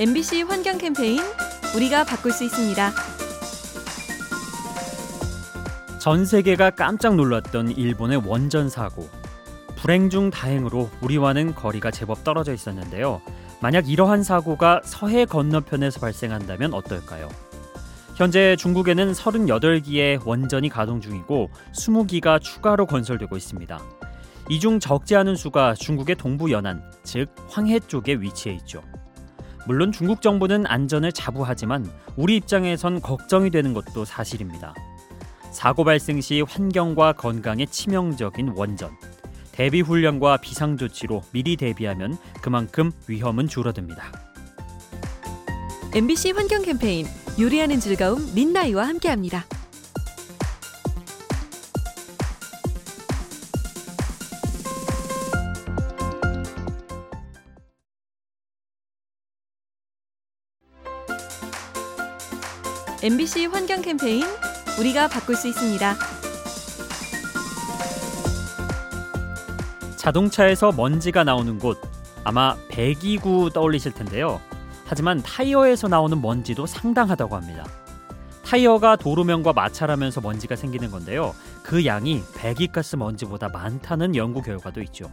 MBC 환경 캠페인 우리가 바꿀 수 있습니다. 전 세계가 깜짝 놀랐던 일본의 원전 사고. 불행 중 다행으로 우리와는 거리가 제법 떨어져 있었는데요. 만약 이러한 사고가 서해 건너편에서 발생한다면 어떨까요? 현재 중국에는 38기의 원전이 가동 중이고 20기가 추가로 건설되고 있습니다. 이 중 적지 않은 수가 중국의 동부 연안, 즉 황해 쪽에 위치해 있죠. 물론 중국 정부는 안전을 자부하지만 우리 입장에선 걱정이 되는 것도 사실입니다. 사고 발생 시 환경과 건강에 치명적인 원전. 대비 훈련과 비상 조치로 미리 대비하면 그만큼 위험은 줄어듭니다. MBC 환경 캠페인 요리하는 즐거움 민나이와 함께합니다. MBC 환경 캠페인 우리가 바꿀 수 있습니다. 자동차에서 먼지가 나오는 곳 아마 배기구 떠올리실 텐데요. 하지만 타이어에서 나오는 먼지도 상당하다고 합니다. 타이어가 도로면과 마찰하면서 먼지가 생기는 건데요. 그 양이 배기가스 먼지보다 많다는 연구 결과도 있죠.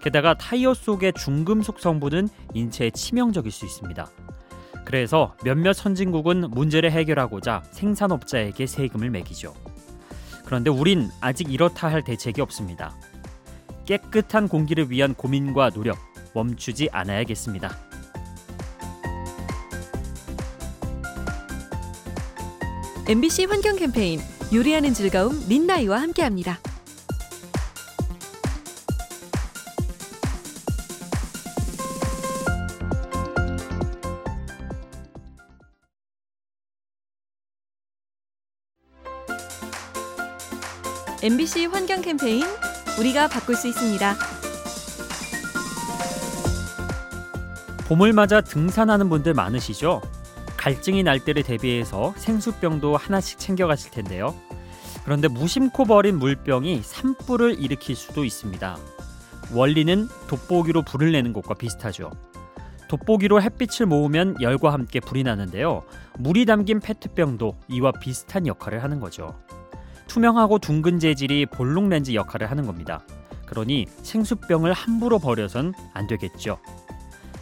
게다가 타이어 속의 중금속 성분은 인체에 치명적일 수 있습니다. 그래서 몇몇 선진국은 문제를 해결하고자 생산업자에게 세금을 매기죠. 그런데 우린 아직 이렇다 할 대책이 없습니다. 깨끗한 공기를 위한 고민과 노력 멈추지 않아야겠습니다. MBC 환경 캠페인 요리하는 즐거움 민나이와 함께합니다. MBC 환경 캠페인 우리가 바꿀 수 있습니다. 봄을 맞아 등산하는 분들 많으시죠? 갈증이 날 때를 대비해서 생수병도 하나씩 챙겨가실 텐데요. 그런데 무심코 버린 물병이 산불을 일으킬 수도 있습니다. 원리는 돋보기로 불을 내는 것과 비슷하죠. 돋보기로 햇빛을 모으면 열과 함께 불이 나는데요. 물이 담긴 페트병도 이와 비슷한 역할을 하는 거죠. 투명하고 둥근 재질이 볼록 렌즈 역할을 하는 겁니다. 그러니 생수병을 함부로 버려선 안 되겠죠.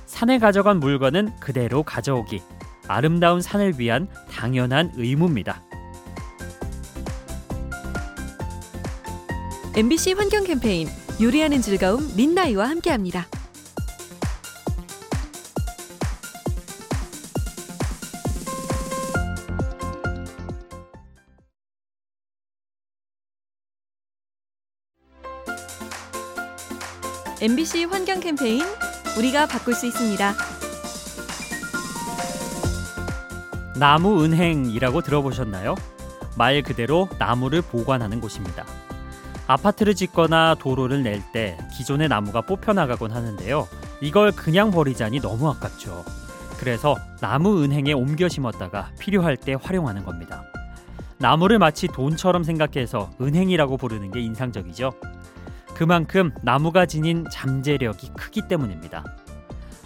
산에 가져간 물건은 그대로 가져오기. 아름다운 산을 위한 당연한 의무입니다. MBC 환경 캠페인 요리하는 즐거움 민나이와 함께합니다. MBC 환경 캠페인 우리가 바꿀 수 있습니다. 나무 은행이라고 들어보셨나요? 말 그대로 나무를 보관하는 곳입니다. 아파트를 짓거나 도로를 낼 때 기존의 나무가 뽑혀 나가곤 하는데요. 이걸 그냥 버리자니 너무 아깝죠. 그래서 나무 은행에 옮겨 심었다가 필요할 때 활용하는 겁니다. 나무를 마치 돈처럼 생각해서 은행이라고 부르는 게 인상적이죠. 그만큼 나무가 지닌 잠재력이 크기 때문입니다.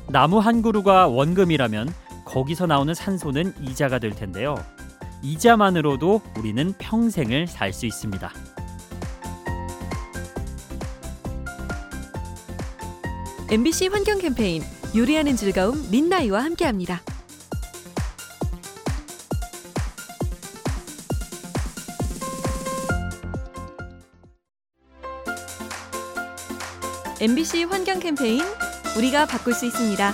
나무 한 그루가 원금이라면 거기서 나오는 산소는 이자가 될 텐데요. 이자만으로도 우리는 평생을 살 수 있습니다. MBC 환경 캠페인 요리하는 즐거움 민나이와 함께합니다. MBC 환경 캠페인 우리가 바꿀 수 있습니다.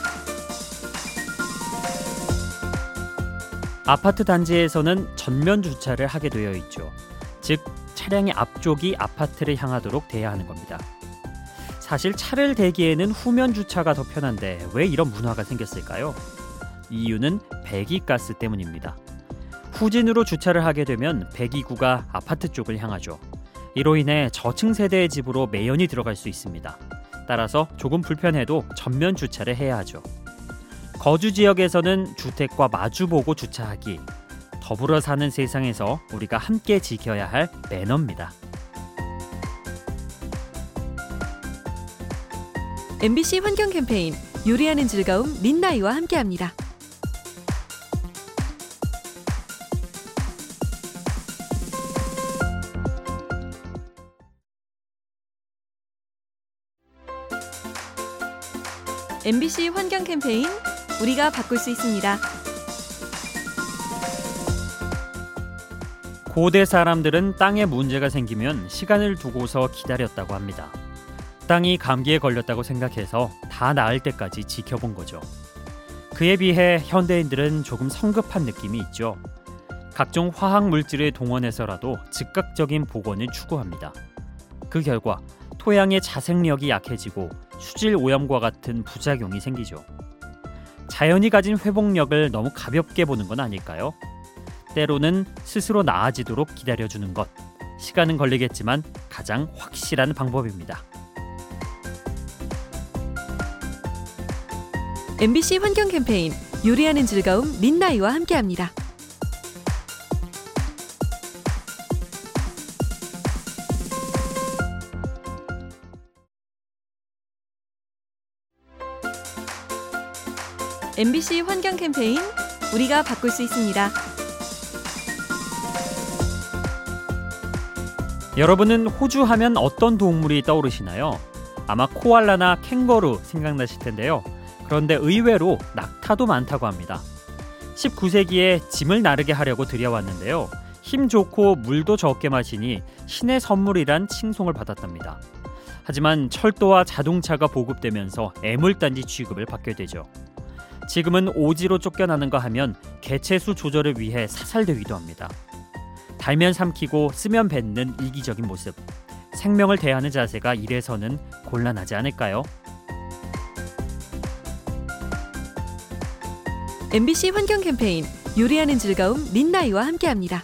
아파트 단지에서는 전면 주차를 하게 되어 있죠. 즉 차량의 앞쪽이 아파트를 향하도록 돼야 하는 겁니다. 사실 차를 대기에는 후면 주차가 더 편한데 왜 이런 문화가 생겼을까요? 이유는 배기가스 때문입니다. 후진으로 주차를 하게 되면 배기구가 아파트 쪽을 향하죠. 이로 인해 저층 세대의 집으로 매연이 들어갈 수 있습니다. 따라서 조금 불편해도 전면 주차를 해야 하죠. 거주 지역에서는 주택과 마주보고 주차하기. 더불어 사는 세상에서 우리가 함께 지켜야 할 매너입니다. MBC 환경 캠페인 요리하는 즐거움 민나이와 함께합니다. MBC 환경 캠페인 우리가 바꿀 수 있습니다. 고대 사람들은 땅에 문제가 생기면 시간을 두고서 기다렸다고 합니다. 땅이 감기에 걸렸다고 생각해서 다 나을 때까지 지켜본 거죠. 그에 비해 현대인들은 조금 성급한 느낌이 있죠. 각종 화학 물질을 동원해서라도 즉각적인 복원을 추구합니다. 그 결과 토양의 자생력이 약해지고 수질 오염과 같은 부작용이 생기죠. 자연이 가진 회복력을 너무 가볍게 보는 건 아닐까요? 때로는 스스로 나아지도록 기다려주는 것. 시간은 걸리겠지만 가장 확실한 방법입니다. MBC 환경 캠페인 요리하는 즐거움 민나이와 함께합니다. MBC 환경 캠페인 우리가 바꿀 수 있습니다. 여러분은 호주 하면 어떤 동물이 떠오르시나요? 아마 코알라나 캥거루 생각나실 텐데요. 그런데 의외로 낙타도 많다고 합니다. 19세기에 짐을 나르게 하려고 들여왔는데요. 힘 좋고 물도 적게 마시니 신의 선물이란 칭송을 받았답니다. 하지만 철도와 자동차가 보급되면서 애물단지 취급을 받게 되죠. 지금은 오지로 쫓겨나는가 하면 개체수 조절을 위해 사살되기도 합니다. 달면 삼키고 쓰면 뱉는 이기적인 모습. 생명을 대하는 자세가 이래서는 곤란하지 않을까요? MBC 환경 캠페인 요리하는 즐거움 민나이와 함께합니다.